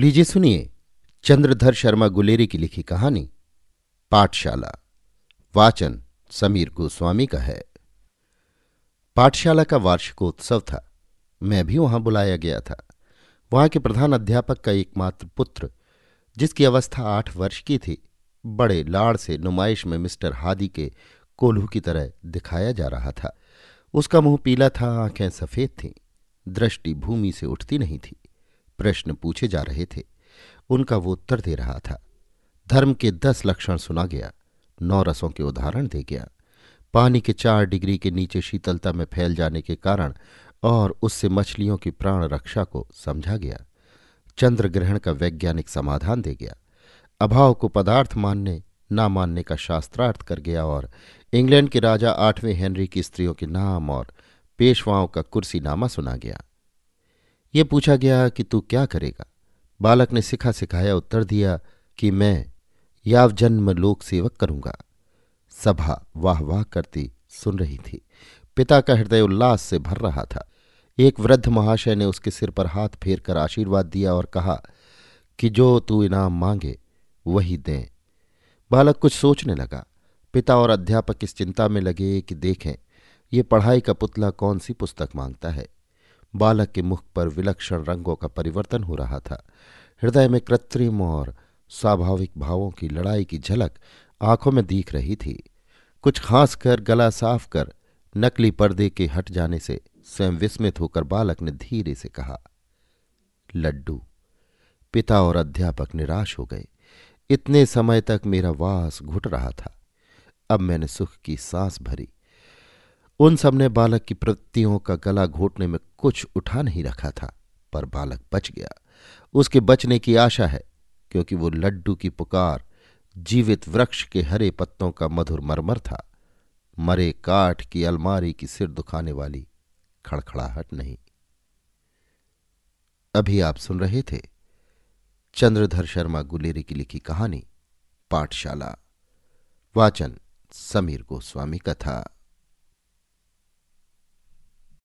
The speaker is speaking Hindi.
लीजिए सुनिए चंद्रधर शर्मा गुलेरी की लिखी कहानी, पाठशाला। वाचन समीर गोस्वामी का है। पाठशाला का वार्षिकोत्सव था। मैं भी वहाँ बुलाया गया था। वहाँ के प्रधान अध्यापक का एकमात्र पुत्र, जिसकी अवस्था आठ वर्ष की थी, बड़े लाड़ से नुमाइश में मिस्टर हादी के कोल्हू की तरह दिखाया जा रहा था। उसका मुँह पीला था, आँखें सफ़ेद थीं, दृष्टि भूमि से उठती नहीं थी। प्रश्न पूछे जा रहे थे। उनका वो उत्तर दे रहा था। धर्म के दस लक्षण सुना गया, नौ रसों के उदाहरण दे गया। पानी के चार डिग्री के नीचे शीतलता में फैल जाने के कारण और उससे मछलियों की प्राण रक्षा को समझा गया। चंद्र ग्रहण का वैज्ञानिक समाधान दे गया। अभाव को पदार्थ मानने, ना मानने का शास्त्रार्थ कर गया और इंग्लैंड के राजा आठवें हेनरी की स्त्रियों के नाम और पेशवाओं का कुर्सी नामा सुना गया। ये पूछा गया कि तू क्या करेगा। बालक ने सिखा सिखाया उत्तर दिया कि मैं याव जन्म लोक सेवक करूँगा। सभा वाह वाह करती सुन रही थी। पिता का हृदय उल्लास से भर रहा था। एक वृद्ध महाशय ने उसके सिर पर हाथ फेर कर आशीर्वाद दिया और कहा कि जो तू इनाम मांगे, वही दें। बालक कुछ सोचने लगा। पिता और अध्यापक इस चिंता में लगे कि देखें, ये पढ़ाई का पुतला कौन सी पुस्तक माँगता है? बालक के मुख पर विलक्षण रंगों का परिवर्तन हो रहा था। हृदय में कृत्रिम और स्वाभाविक भावों की लड़ाई की झलक आँखों में दिख रही थी। कुछ खास कर गला साफ़ कर नकली पर्दे के हट जाने से स्वयं विस्मित होकर बालक ने धीरे से कहा, लड्डू, पिता और अध्यापक निराश हो गए। इतने समय तक मेरा वास घुट रहा था। अब मैंने सुख की सांस भरी। उन सबने बालक की प्रवृत्तियों का गला घोटने में कुछ उठा नहीं रखा था, पर बालक बच गया। उसके बचने की आशा है, क्योंकि वो लड्डू की पुकार, जीवित वृक्ष के हरे पत्तों का मधुर मरमर था। मरे काठ की अलमारी की सिर दुखाने वाली खड़खड़ाहट नहीं। अभी आप सुन रहे थे चंद्रधर शर्मा गुलेरी की लिखी कहानी, पाठशाला। वाचन समीर गोस्वामी का था।